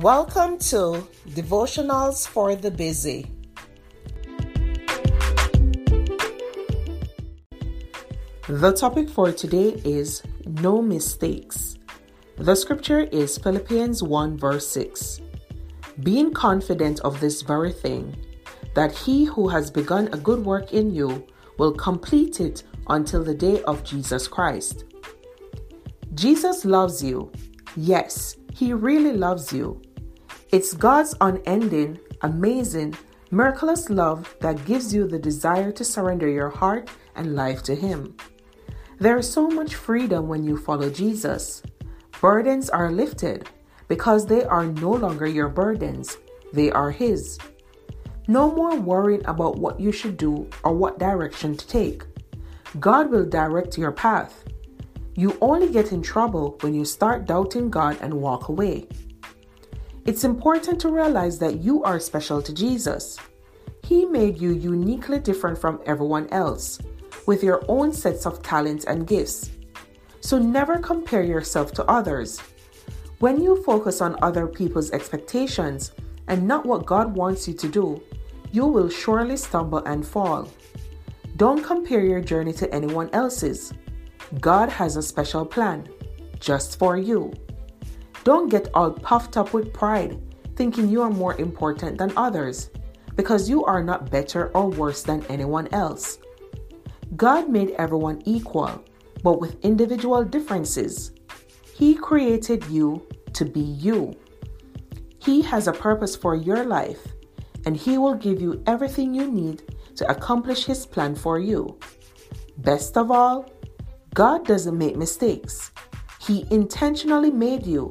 Welcome to Devotionals for the Busy. The topic for today is No Mistakes. The scripture is Philippians 1 verse 6. Being confident of this very thing, that he who has begun a good work in you will complete it until the day of Jesus Christ. Jesus loves you. Yes, he really loves you. It's God's unending, amazing, miraculous love that gives you the desire to surrender your heart and life to Him. There is so much freedom when you follow Jesus. Burdens are lifted because they are no longer your burdens, they are His. No more worrying about what you should do or what direction to take. God will direct your path. You only get in trouble when you start doubting God and walk away. It's important to realize that you are special to Jesus. He made you uniquely different from everyone else, with your own sets of talents and gifts. So never compare yourself to others. When you focus on other people's expectations and not what God wants you to do, you will surely stumble and fall. Don't compare your journey to anyone else's. God has a special plan just for you. Don't get all puffed up with pride, thinking you are more important than others, because you are not better or worse than anyone else. God made everyone equal, but with individual differences. He created you to be you. He has a purpose for your life, and He will give you everything you need to accomplish His plan for you. Best of all, God doesn't make mistakes. He intentionally made you